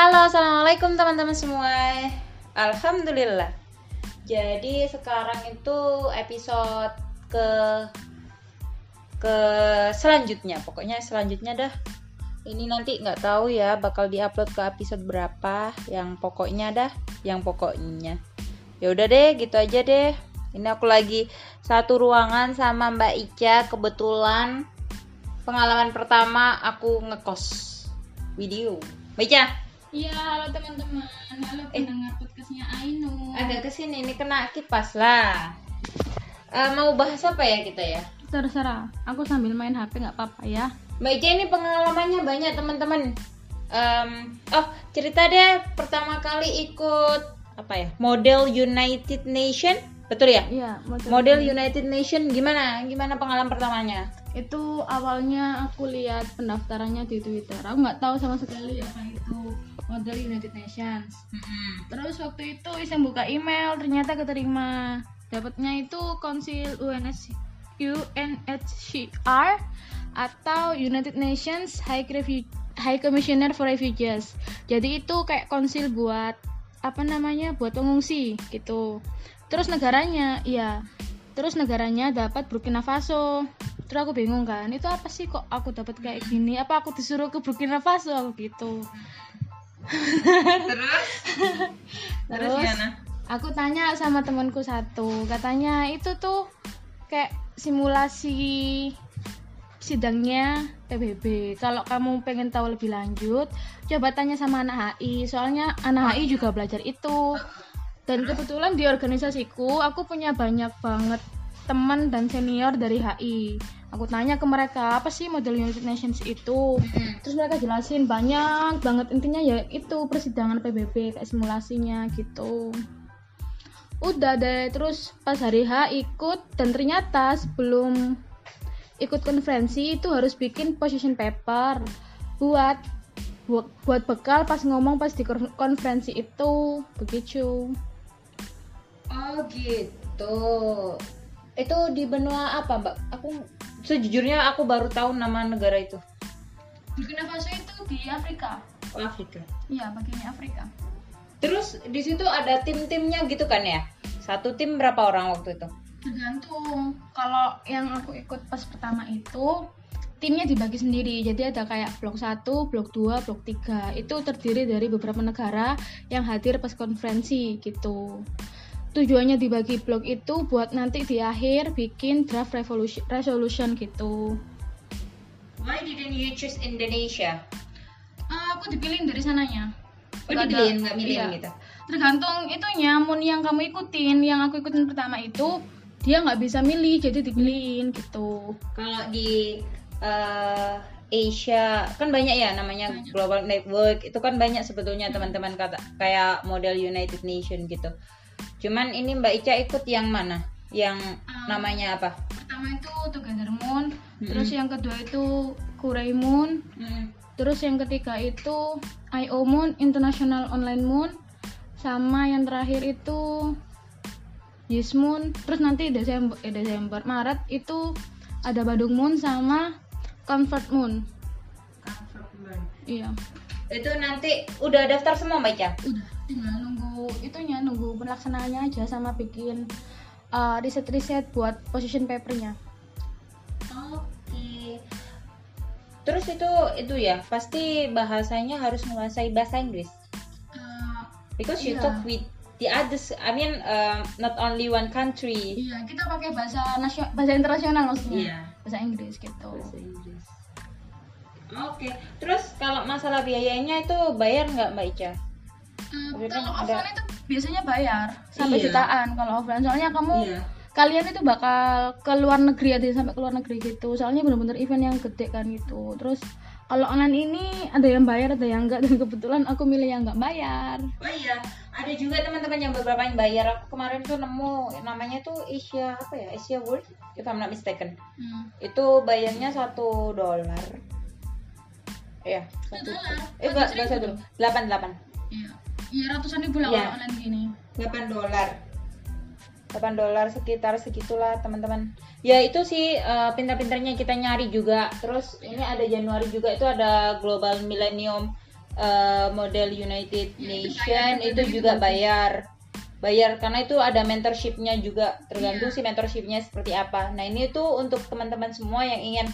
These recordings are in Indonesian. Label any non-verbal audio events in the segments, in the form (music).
Halo, assalamualaikum teman-teman semua. Alhamdulillah. Jadi sekarang itu episode ke ke selanjutnya. Pokoknya selanjutnya dah. Ini nanti nggak tahu ya bakal diupload ke episode berapa. Yang pokoknya dah, yang pokoknya. Ya udah deh, gitu aja deh. Ini aku lagi satu ruangan sama Mbak Ica. Kebetulan pengalaman pertama aku ngekos video. Mbak Ica, Iya, halo teman-teman. Halo pendengar podcastnya Ainu. agak ke sini ini kena kipas lah. Eh, mau bahas apa ya kita ya? Terserah, aku sambil main HP nggak apa-apa ya. Mbak Ica ini pengalamannya banyak teman-teman. Em, oh cerita deh pertama kali ikut apa ya? Model United Nation, betul ya? Iya, model- Model United Nation gimana? Gimana pengalaman pertamanya? itu awalnya aku lihat pendaftarannya di Twitter. Aku nggak tahu sama sekali apa itu model United Nations. Terus waktu itu iseng buka email, ternyata keterima. Dapatnya itu konsil UNS UNHCR atau United Nations High, Refu- High Commissioner for Refugees. Jadi itu kayak konsil buat apa namanya? buat pengungsi gitu. Terus negaranya, iya. Terus negaranya dapat Burkina Faso. Terus aku bingung kan, itu apa sih kok aku dapat kayak gini? Apa aku disuruh ke Burkina Faso aku gitu? Terus? Terus gimana? Aku tanya sama temanku satu, katanya itu tuh kayak simulasi sidangnya PBB. Kalau kamu pengen tahu lebih lanjut, coba tanya sama anak HI. Soalnya anak HI juga belajar itu. Dan kebetulan di organisasiku, aku punya banyak banget teman dan senior dari HI. Aku tanya ke mereka, apa sih model United Nations itu? Terus mereka jelasin banyak banget intinya ya itu persidangan PBB kayak simulasinya gitu udah deh terus pas hari H ikut dan ternyata sebelum ikut konferensi itu harus bikin position paper buat buat, buat bekal pas ngomong pas di kon- konferensi itu begitu Oh gitu. Itu di benua apa, Mbak? Aku sejujurnya aku baru tahu nama negara itu. Burkina Faso itu di Afrika Oh, Afrika. iya bagiannya Afrika Terus di situ ada tim-timnya gitu kan ya? Satu tim berapa orang waktu itu? tergantung kalau yang aku ikut pas pertama itu timnya dibagi sendiri jadi ada kayak blok 1, blok 2, blok 3 itu terdiri dari beberapa negara yang hadir pas konferensi gitu tujuannya dibagi blok itu buat nanti di akhir bikin draft revolution, resolution gitu Why didn't you choose Indonesia? Ah, aku dipilih dari sananya Oh, dipilihin nggak milih iya. gitu? tergantung itunya mun yang kamu ikutin yang aku ikutin pertama itu dia nggak bisa milih jadi dipilihin gitu Kalau di eh, Asia kan banyak ya namanya Global Network itu kan banyak sebetulnya teman-teman kata kayak model United Nation gitu. Cuman ini Mbak Ica ikut yang mana? Yang Um, namanya apa? pertama itu Together Moon terus yang kedua itu Kurai Moon terus yang ketiga itu IO Moon International Online Moon sama yang terakhir itu Yes Moon terus nanti Desember eh Desember Maret itu ada Badung Moon sama Comfort Moon iya Itu nanti udah daftar semua Mbak Ica? udah tinggal nunggu itunya nunggu pelaksanaannya aja sama bikin uh, riset-riset buat position papernya Oke. Terus itu itu ya pasti bahasanya harus menguasai bahasa Inggris. Uh, Because you Iya. talk with the others, I mean um, not only one country. Iya, kita pakai bahasa nasional, bahasa internasional maksudnya. Iya. Bahasa Inggris gitu. Bahasa Inggris. Oke, terus kalau masalah biayanya itu bayar nggak Mbak Ica? Hmm, kalau ada- offline itu biasanya bayar sampai Iya. jutaan kalau offline. Soalnya kamu Iya. kalian itu bakal ke luar negeri ada yang sampai ke luar negeri gitu. Soalnya bener-bener event yang gede kan gitu. Terus kalau online ini ada yang bayar, ada yang enggak (laughs) dan kebetulan aku milih yang enggak bayar. Oh iya, ada juga teman-teman yang beberapa yang bayar. Aku kemarin tuh nemu namanya tuh Asia apa ya? Asia World, if I'm not mistaken. Hmm. Itu bayarnya satu dolar. Iya, satu. Eh enggak, enggak satu. Delapan delapan. Iya. Iya ratusan ribu lah Iya. kalau online gini. 8 dolar. 8 dolar sekitar segitulah teman-teman. Ya itu sih eh, pintar-pintarnya kita nyari juga. Terus ini ada Januari juga itu ada Global Millennium eh, model United Nation itu juga bayar. Bayar karena itu ada mentorshipnya juga. Tergantung si mentorshipnya seperti apa. Nah ini tuh untuk teman-teman semua yang ingin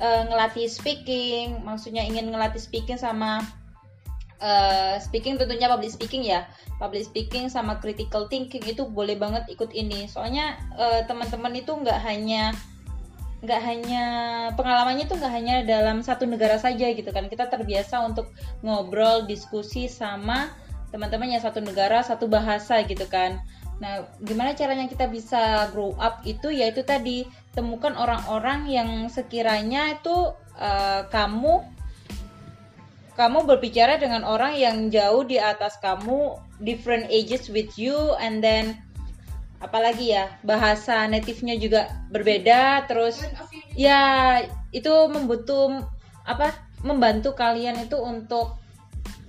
eh, ngelatih speaking maksudnya ingin ngelatih speaking sama eh, speaking tentunya public speaking ya. Public speaking sama critical thinking itu boleh banget ikut ini. Soalnya eh, teman-teman itu nggak hanya nggak hanya pengalamannya itu nggak hanya dalam satu negara saja gitu kan. Kita terbiasa untuk ngobrol diskusi sama teman-teman yang satu negara satu bahasa gitu kan. Nah gimana caranya kita bisa grow up itu? Yaitu tadi temukan orang-orang yang sekiranya itu eh, kamu kamu berbicara dengan orang yang jauh di atas kamu different ages with you and then apalagi ya bahasa native-nya juga berbeda terus ya itu membutuh apa membantu kalian itu untuk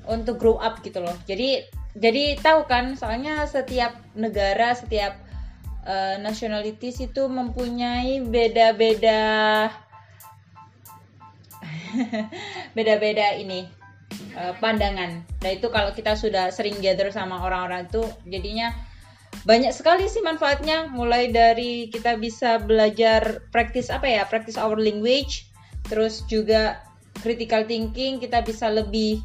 untuk grow up gitu loh. Jadi jadi tahu kan soalnya setiap negara setiap eh, nationalities itu mempunyai beda-beda (laughs) beda-beda ini eh, pandangan. Nah itu kalau kita sudah sering gather sama orang-orang itu jadinya banyak sekali sih manfaatnya. Mulai dari kita bisa belajar praktis apa ya? Praktis our language terus juga critical thinking kita bisa lebih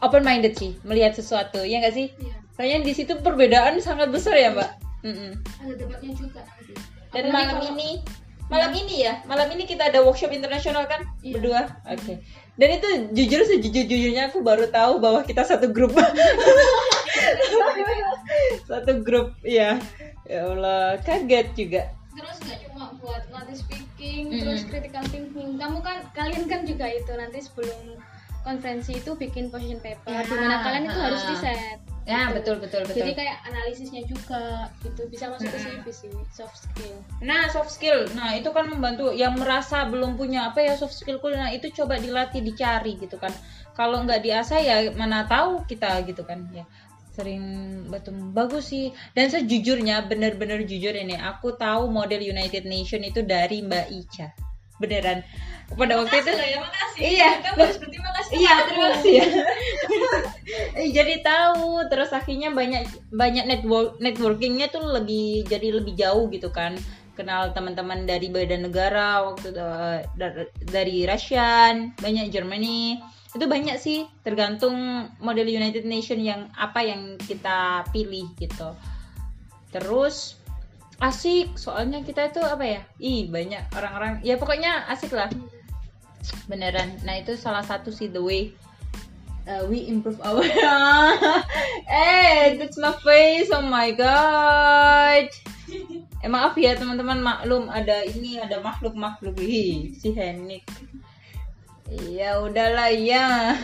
open minded sih melihat sesuatu. Ya nggak sih? Iya. soalnya di situ perbedaan sangat besar ya mbak. Mm-mm. ada debatnya juga. Dan Apalagi malam kalau- ini malam ini ya? Malam ini kita ada workshop internasional kan? Iya. berdua? Oke. Dan itu jujur sejujur-jujurnya aku baru tahu bahwa kita satu grup. (laughs) Satu grup ya ya Allah kaget juga. Terus nggak cuma buat latih speaking Mm-mm. terus critical thinking. Kamu kan kalian kan juga itu nanti sebelum konferensi itu bikin position paper Ya, di mana kalian itu ha. harus riset ya Gitu. betul betul betul jadi kayak analisisnya juga gitu bisa masuk ke. CV sih soft skill Nah, soft skill. Nah, itu kan membantu yang merasa belum punya apa ya soft skillku. Nah, itu coba dilatih, dicari gitu kan. Kalau nggak diasah ya mana tahu kita gitu kan ya. Sering batu bagus sih. Dan sejujurnya bener-bener jujur ini, aku tahu model United Nation itu dari Mbak Ica. Beneran. Pada waktu itu ya makasih Iya. kamu harus berterima kasih Iya, terima kasih ya. (laughs) Jadi tahu, terus akhirnya banyak banyak network networkingnya tuh lebih jadi lebih jauh gitu kan. Kenal teman-teman dari beda negara waktu dar- dari Russian, banyak Germany. Itu banyak sih, tergantung model United Nation yang apa yang kita pilih gitu. Terus asik, soalnya kita itu apa ya? Ih, banyak orang-orang. Ya pokoknya asik lah beneran. Nah itu salah satu sih the way uh, we improve our (laughs) eh that's my face. Oh my god. Eh maaf ya teman-teman. Maklum ada ini ada makhluk makhluk Hi, si Henik ya udahlah ya. (laughs)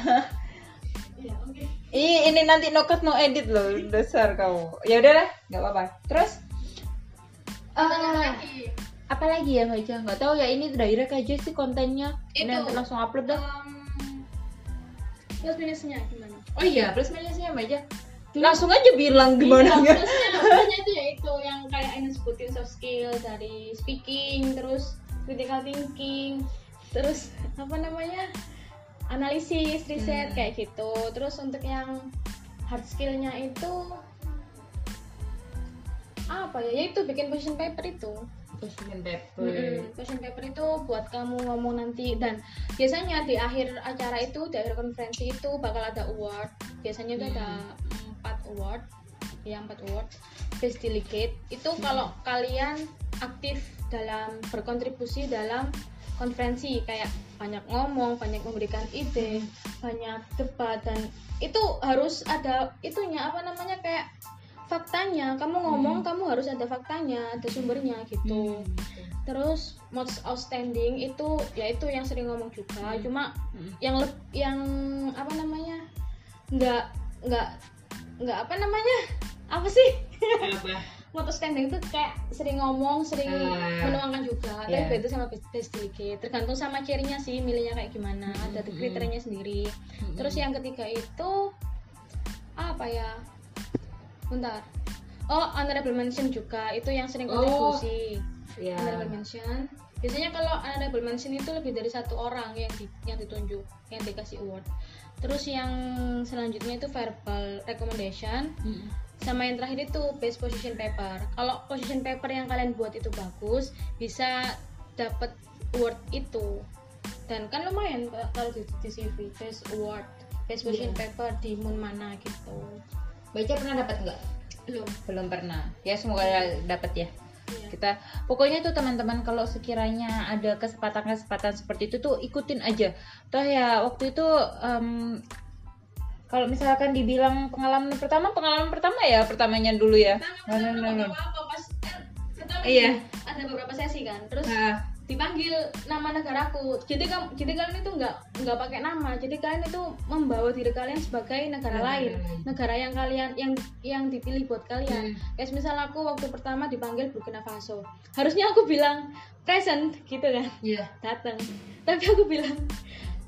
Ih, ini nanti no cut no edit loh. Dasar kamu. Ya udahlah nggak apa-apa. Terus? Lagi apa lagi ya Mbak Ica? nggak tahu ya ini direct aja sih kontennya. Ini Itu. nanti langsung upload dah. Um, plus minusnya gimana? Oh iya plus minusnya Mbak Ica. Langsung aja bilang gimana Iya, ya plusnya, plusnya itu ya itu yang kayak ini sebutin soft skill dari speaking terus critical thinking terus apa namanya? Analisis riset Hmm. kayak gitu. Terus untuk yang hard skillnya itu apa ya? Yaitu bikin question paper itu Question paper. Mm-mm. question paper itu buat kamu ngomong nanti. Dan biasanya di akhir acara itu di akhir konferensi itu bakal ada award. Biasanya itu ada empat award. Ya empat award. Best delegate. Itu kalau kalian aktif dalam berkontribusi dalam konferensi kayak banyak ngomong banyak memberikan ide banyak debat dan itu harus ada itunya apa namanya kayak faktanya kamu ngomong kamu harus ada faktanya ada sumbernya gitu Hmm. terus most outstanding itu yaitu yang sering ngomong juga cuma Hmm. yang yang apa namanya nggak nggak nggak apa namanya apa sih Apa? (laughs) most outstanding itu kayak sering ngomong sering Ah. menuangkan juga Ya. tapi beda sama best, delegate tergantung sama cirinya sih milihnya kayak gimana ada Mm-mm. kriterianya sendiri terus yang ketiga itu apa ya bentar oh honorable mention juga itu yang sering Oh. kontribusi Ya. honorable mention biasanya kalau honorable mention itu lebih dari satu orang yang di, yang ditunjuk yang dikasih award terus yang selanjutnya itu verbal recommendation Mm. sama yang terakhir itu best position paper kalau position paper yang kalian buat itu bagus bisa dapat award itu dan kan lumayan kalau di, di CV best award best position Iya. paper di moon mana gitu Baca pernah dapat nggak? belum Belum pernah. Ya semoga dapat ya. Iya. Kita pokoknya tuh teman-teman kalau sekiranya ada kesempatan-kesempatan seperti itu tuh ikutin aja. Toh ya waktu itu em, kalau misalkan dibilang pengalaman pertama, pengalaman pertama ya pertamanya dulu ya. pertama no, no, no. apa pas eh, pertama Iya. ada beberapa sesi kan terus Nah, dipanggil nama negaraku. Jadi kamu jadi kalian itu nggak nggak pakai nama. Jadi kalian itu membawa diri kalian sebagai negara Negara lain. negara yang kalian yang yang dipilih buat kalian. Hmm. kayak misal aku waktu pertama dipanggil Burkina Faso. Harusnya aku bilang present gitu kan? Iya. datang tapi aku bilang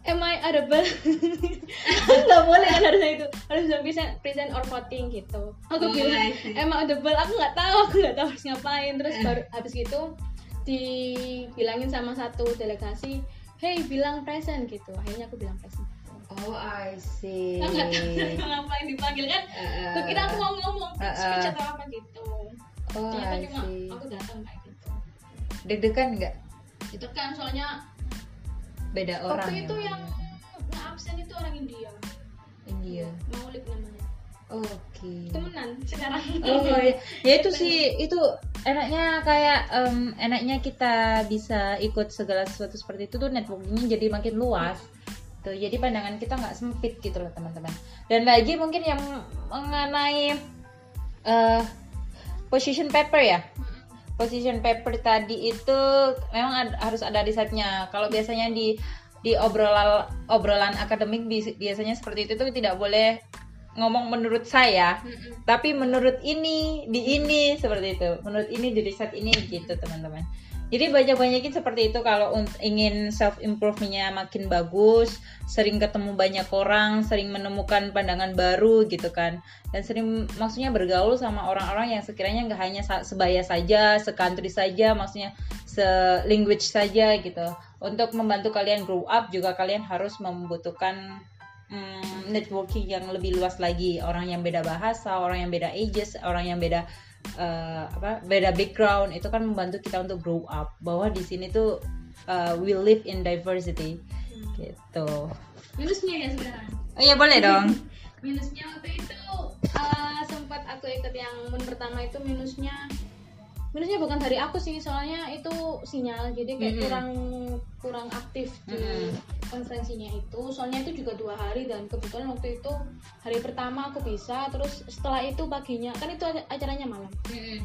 am I audible? (laughs) Nggak boleh kan harusnya itu. Harus bilang present, present or voting gitu. Aku Oh, bilang am I audible? Aku nggak tahu aku nggak tahu harus ngapain. Terus Eh. baru habis gitu dibilangin sama satu delegasi hey bilang present gitu akhirnya aku bilang present Oh, I see. Nggak tahu harus (laughs) ngapain dipanggil kan aku kira aku mau ngomong eh. speech atau apa gitu Oh, ternyata I cuma see. aku datang kayak gitu Deg-degan nggak? itu kan soalnya Beda orang. waktu itu ya? yang nggak absen itu orang India India. Maulid namanya Oke. temenan sekarang Oh ya, ya itu sih itu enaknya kayak em, enaknya kita bisa ikut segala sesuatu seperti itu tuh networkingnya jadi makin luas. Tuh, jadi pandangan kita nggak sempit gitu loh teman-teman. Dan lagi mungkin yang mengenai eh position paper ya. Position paper tadi itu memang ad- harus ada risetnya. Kalau biasanya di di obrolan obrolan akademik biasanya seperti itu tuh tidak boleh ngomong menurut saya Mm-mm. tapi menurut ini di ini seperti itu. Menurut ini di riset ini gitu teman-teman. Jadi banyak-banyakin seperti itu kalau ingin self improvementnya makin bagus sering ketemu banyak orang sering menemukan pandangan baru gitu kan. Dan sering maksudnya bergaul sama orang-orang yang sekiranya nggak hanya sebaya saja secountry saja maksudnya se-language saja gitu. Untuk membantu kalian grow up juga kalian harus membutuhkan hmm, networking yang lebih luas lagi. Orang yang beda bahasa orang yang beda ages orang yang beda eh, apa beda background itu kan membantu kita untuk grow up. Bahwa di sini tuh eh, we live in diversity. Gitu. Minusnya ya sekarang oh iya boleh dong. (laughs) Minusnya waktu itu eh, sempat aku ikut yang moon pertama itu minusnya. Minusnya bukan dari aku sih soalnya itu sinyal. Jadi kayak Mm-mm. kurang kurang aktif di Mm-mm. Konferensinya itu. Soalnya itu juga dua hari dan kebetulan waktu itu hari pertama aku bisa terus setelah itu paginya kan itu aca- acaranya malam.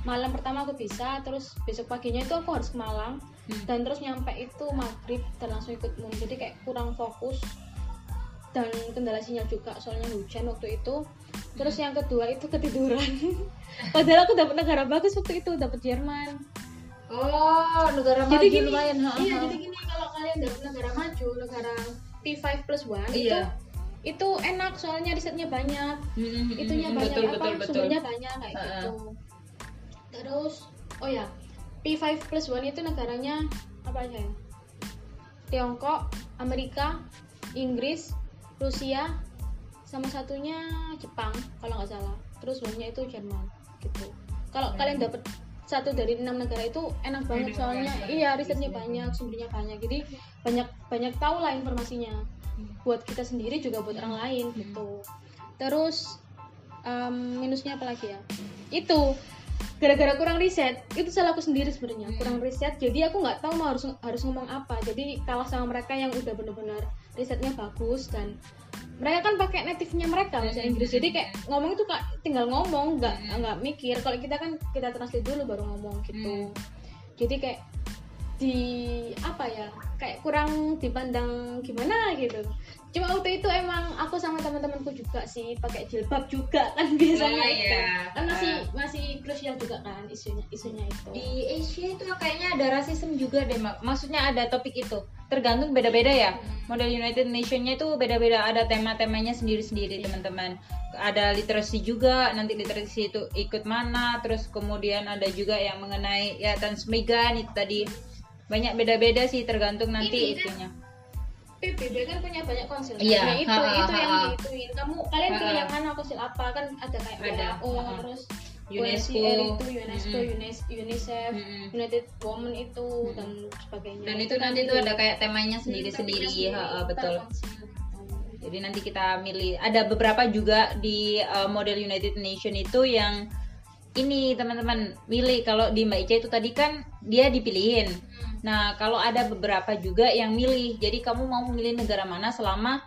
Malam pertama aku bisa terus besok paginya itu aku harus ke Malang. Hmm. dan terus nyampe itu maghrib dan langsung ikut moon jadi kayak kurang fokus. Dan kendala sinyal juga soalnya hujan waktu itu. Terus yang kedua itu ketiduran. (laughs) Padahal aku dapat negara bagus waktu itu dapat Jerman oh negara jadi maju gini lumayan ha, iya ha. jadi gini kalau kalian dapat negara maju negara P5 plus one itu Iya. itu enak soalnya risetnya banyak Mm, mm, itunya mm, banyak betul, apa betul, betul. sumbernya banyak kayak Ha-ha. gitu terus oh ya P5 plus one itu negaranya apa aja ya Tiongkok Amerika Inggris Rusia sama satunya Jepang kalau nggak salah terus one itu Jerman gitu kalau Hmm. kalian dapat satu dari enam negara itu enak banget Enak soalnya. banget. iya. Risetnya banyak sumbernya banyak. Jadi banyak banyak tahu lah informasinya. Buat kita sendiri juga buat orang lain gitu. Terus em, minusnya apa lagi ya? Itu gara-gara kurang riset itu salah aku sendiri sebenarnya. Kurang riset jadi aku nggak tahu mau harus harus ngomong apa. Jadi kalah sama mereka yang udah bener-bener risetnya bagus dan mereka kan pakai native-nya mereka bahasa Inggris. Jadi kayak ngomong itu kak tinggal ngomong nggak Hmm. nggak mikir. Kalau kita kan kita translate dulu baru ngomong gitu. Hmm. jadi kayak di apa ya kayak kurang dipandang gimana gitu cuma waktu itu emang aku sama teman-temanku juga sih pakai jilbab juga kan biasanya Oh, itu. iya. kan masih masih krusial juga kan isunya isunya itu. Di Asia itu kayaknya ada rasisme juga deh Mak. maksudnya ada topik itu. Tergantung beda-beda ya. Model United Nations-nya itu beda-beda. Ada tema-temanya sendiri-sendiri teman-teman. Ada literasi juga nanti literasi itu ikut mana terus kemudian ada juga yang mengenai ya transmigran itu tadi. Banyak beda-beda sih tergantung nanti Ini kan itunya PBB kan punya banyak konsil Iya, nah itu ha, ha, itu yang ha, diituin kamu kalian pilih yang mana konsil apa kan ada kayak Ada, WHO terus UNESCO. Itu UNESCO Mm-mm. UNES- UNICEF Mm-mm. United Women itu Mm-mm. dan sebagainya dan itu nanti tuh ada kayak temanya sendiri-sendiri Sendiri, ha, ha, betul. Jadi nanti kita milih. Ada beberapa juga di uh, model United Nation itu yang ini teman-teman milih. Kalau di Mbak Ica itu tadi kan dia dipilihin. Nah kalau ada beberapa juga yang milih. Jadi kamu mau memilih negara mana selama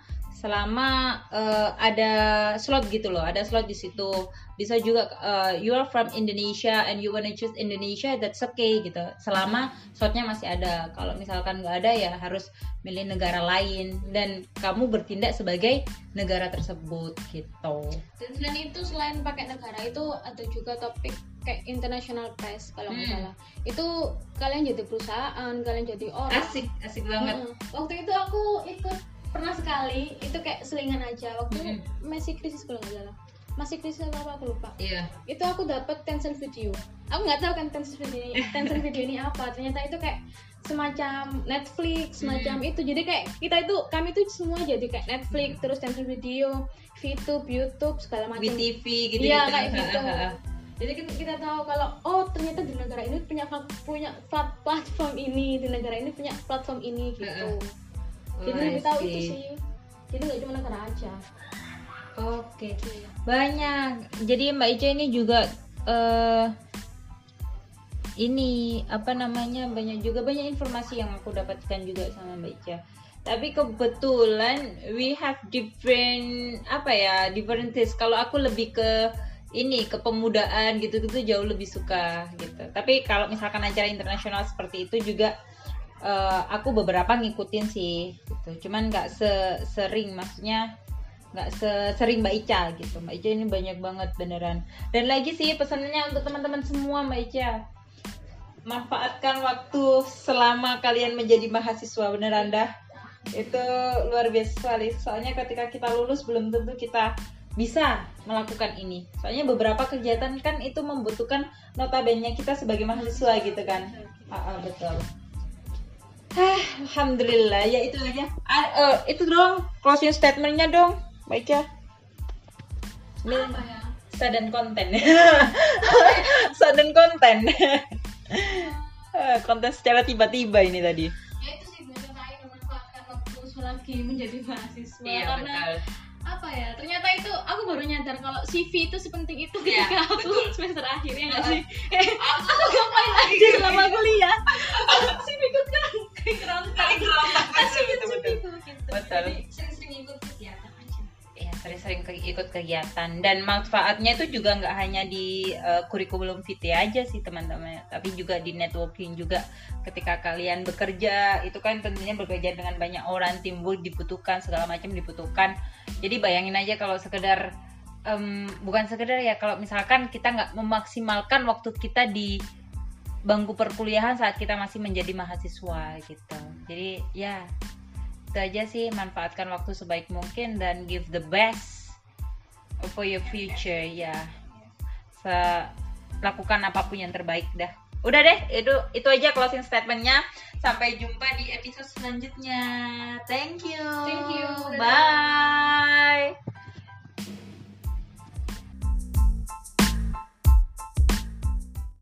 selama uh, ada slot gitu loh. Ada slot di situ. Bisa juga uh, you are from Indonesia and you wanna choose Indonesia, that's okay gitu. Selama slotnya masih ada. Kalau misalkan nggak ada ya harus milih negara lain dan kamu bertindak sebagai negara tersebut gitu. dan selain itu selain pakai negara itu ada juga topik kayak international press kalau nggak Hmm. salah itu kalian jadi perusahaan kalian jadi orang Asik, asik banget. Heeh. waktu itu aku ikut pernah sekali itu kayak selingan aja waktu Mm-mm. masih krisis kalau nggak salah masih krisis apa apa aku lupa Iya. itu aku dapat Tencent video aku nggak tahu kan Tencent video ini (laughs) Tencent video ini apa ternyata itu kayak semacam Netflix semacam itu jadi kayak kita itu kami tuh semua jadi kayak Netflix terus Tencent video VTube YouTube segala macam BTV gitu Iya gitu. kayak gitu. Jadi kita, kita tahu kalau oh ternyata di negara ini punya punya plat- platform ini, di negara ini punya platform ini gitu. Heeh. Jadi lebih tahu itu sih. Jadi nggak cuma negara aja. Oke. Banyak. Jadi Mbak Ica ini juga eh ini apa namanya banyak juga banyak informasi yang aku dapatkan juga sama Mbak Ica. Tapi kebetulan we have different apa ya different taste. Kalau aku lebih ke ini kepemudaan gitu-gitu jauh lebih suka gitu. Tapi kalau misalkan acara internasional seperti itu juga eh, aku beberapa ngikutin sih gitu. Cuman nggak se- sering maksudnya nggak sering Mbak Ica gitu. Mbak Ica ini banyak banget beneran. Dan lagi sih pesannya untuk teman-teman semua Mbak Ica. Manfaatkan waktu selama kalian menjadi mahasiswa beneran dah. Itu luar biasa sekali. Soalnya ketika kita lulus belum tentu kita bisa melakukan ini. Soalnya beberapa kegiatan kan itu membutuhkan notabene kita sebagai mahasiswa gitu kan. Ah, ah, betul Hah, Alhamdulillah ya itu aja. Ah, eh, itu dong closing statementnya dong ini Apa ya? sudden konten (laughs) sudden konten (laughs) Eh, konten secara tiba-tiba ini tadi. Ya itu sih mencintai memanfaatkan waktu selagi menjadi mahasiswa. Iya, karena betul. apa ya ternyata itu aku baru nyadar kalau CV itu sepenting itu Iya, ketika aku betul. semester akhir ya nggak sih? Eh, (laughs) aku ngapain aja selama kuliah. CV ku kan kayak kerontang kasih Betul, betul. CV ku gitu Betul. Jadi sering-sering ikut kegiatan aja. Ya sering-sering ke- ikut kegiatan. Dan manfaatnya itu juga nggak hanya di eh, kurikulum VT aja sih teman-teman. Tapi juga di networking juga. Ketika kalian bekerja itu kan tentunya bekerja dengan banyak orang timbul dibutuhkan segala macam dibutuhkan. Jadi bayangin aja kalau sekedar em, bukan sekedar ya kalau misalkan kita nggak memaksimalkan waktu kita di bangku perkuliahan saat kita masih menjadi mahasiswa gitu. Jadi ya itu aja sih. Manfaatkan waktu sebaik mungkin dan give the best for your future ya. Se- lakukan apa pun yang terbaik dah. Udah deh itu itu aja closing statementnya. Sampai jumpa di episode selanjutnya. Thank you. Thank you. bye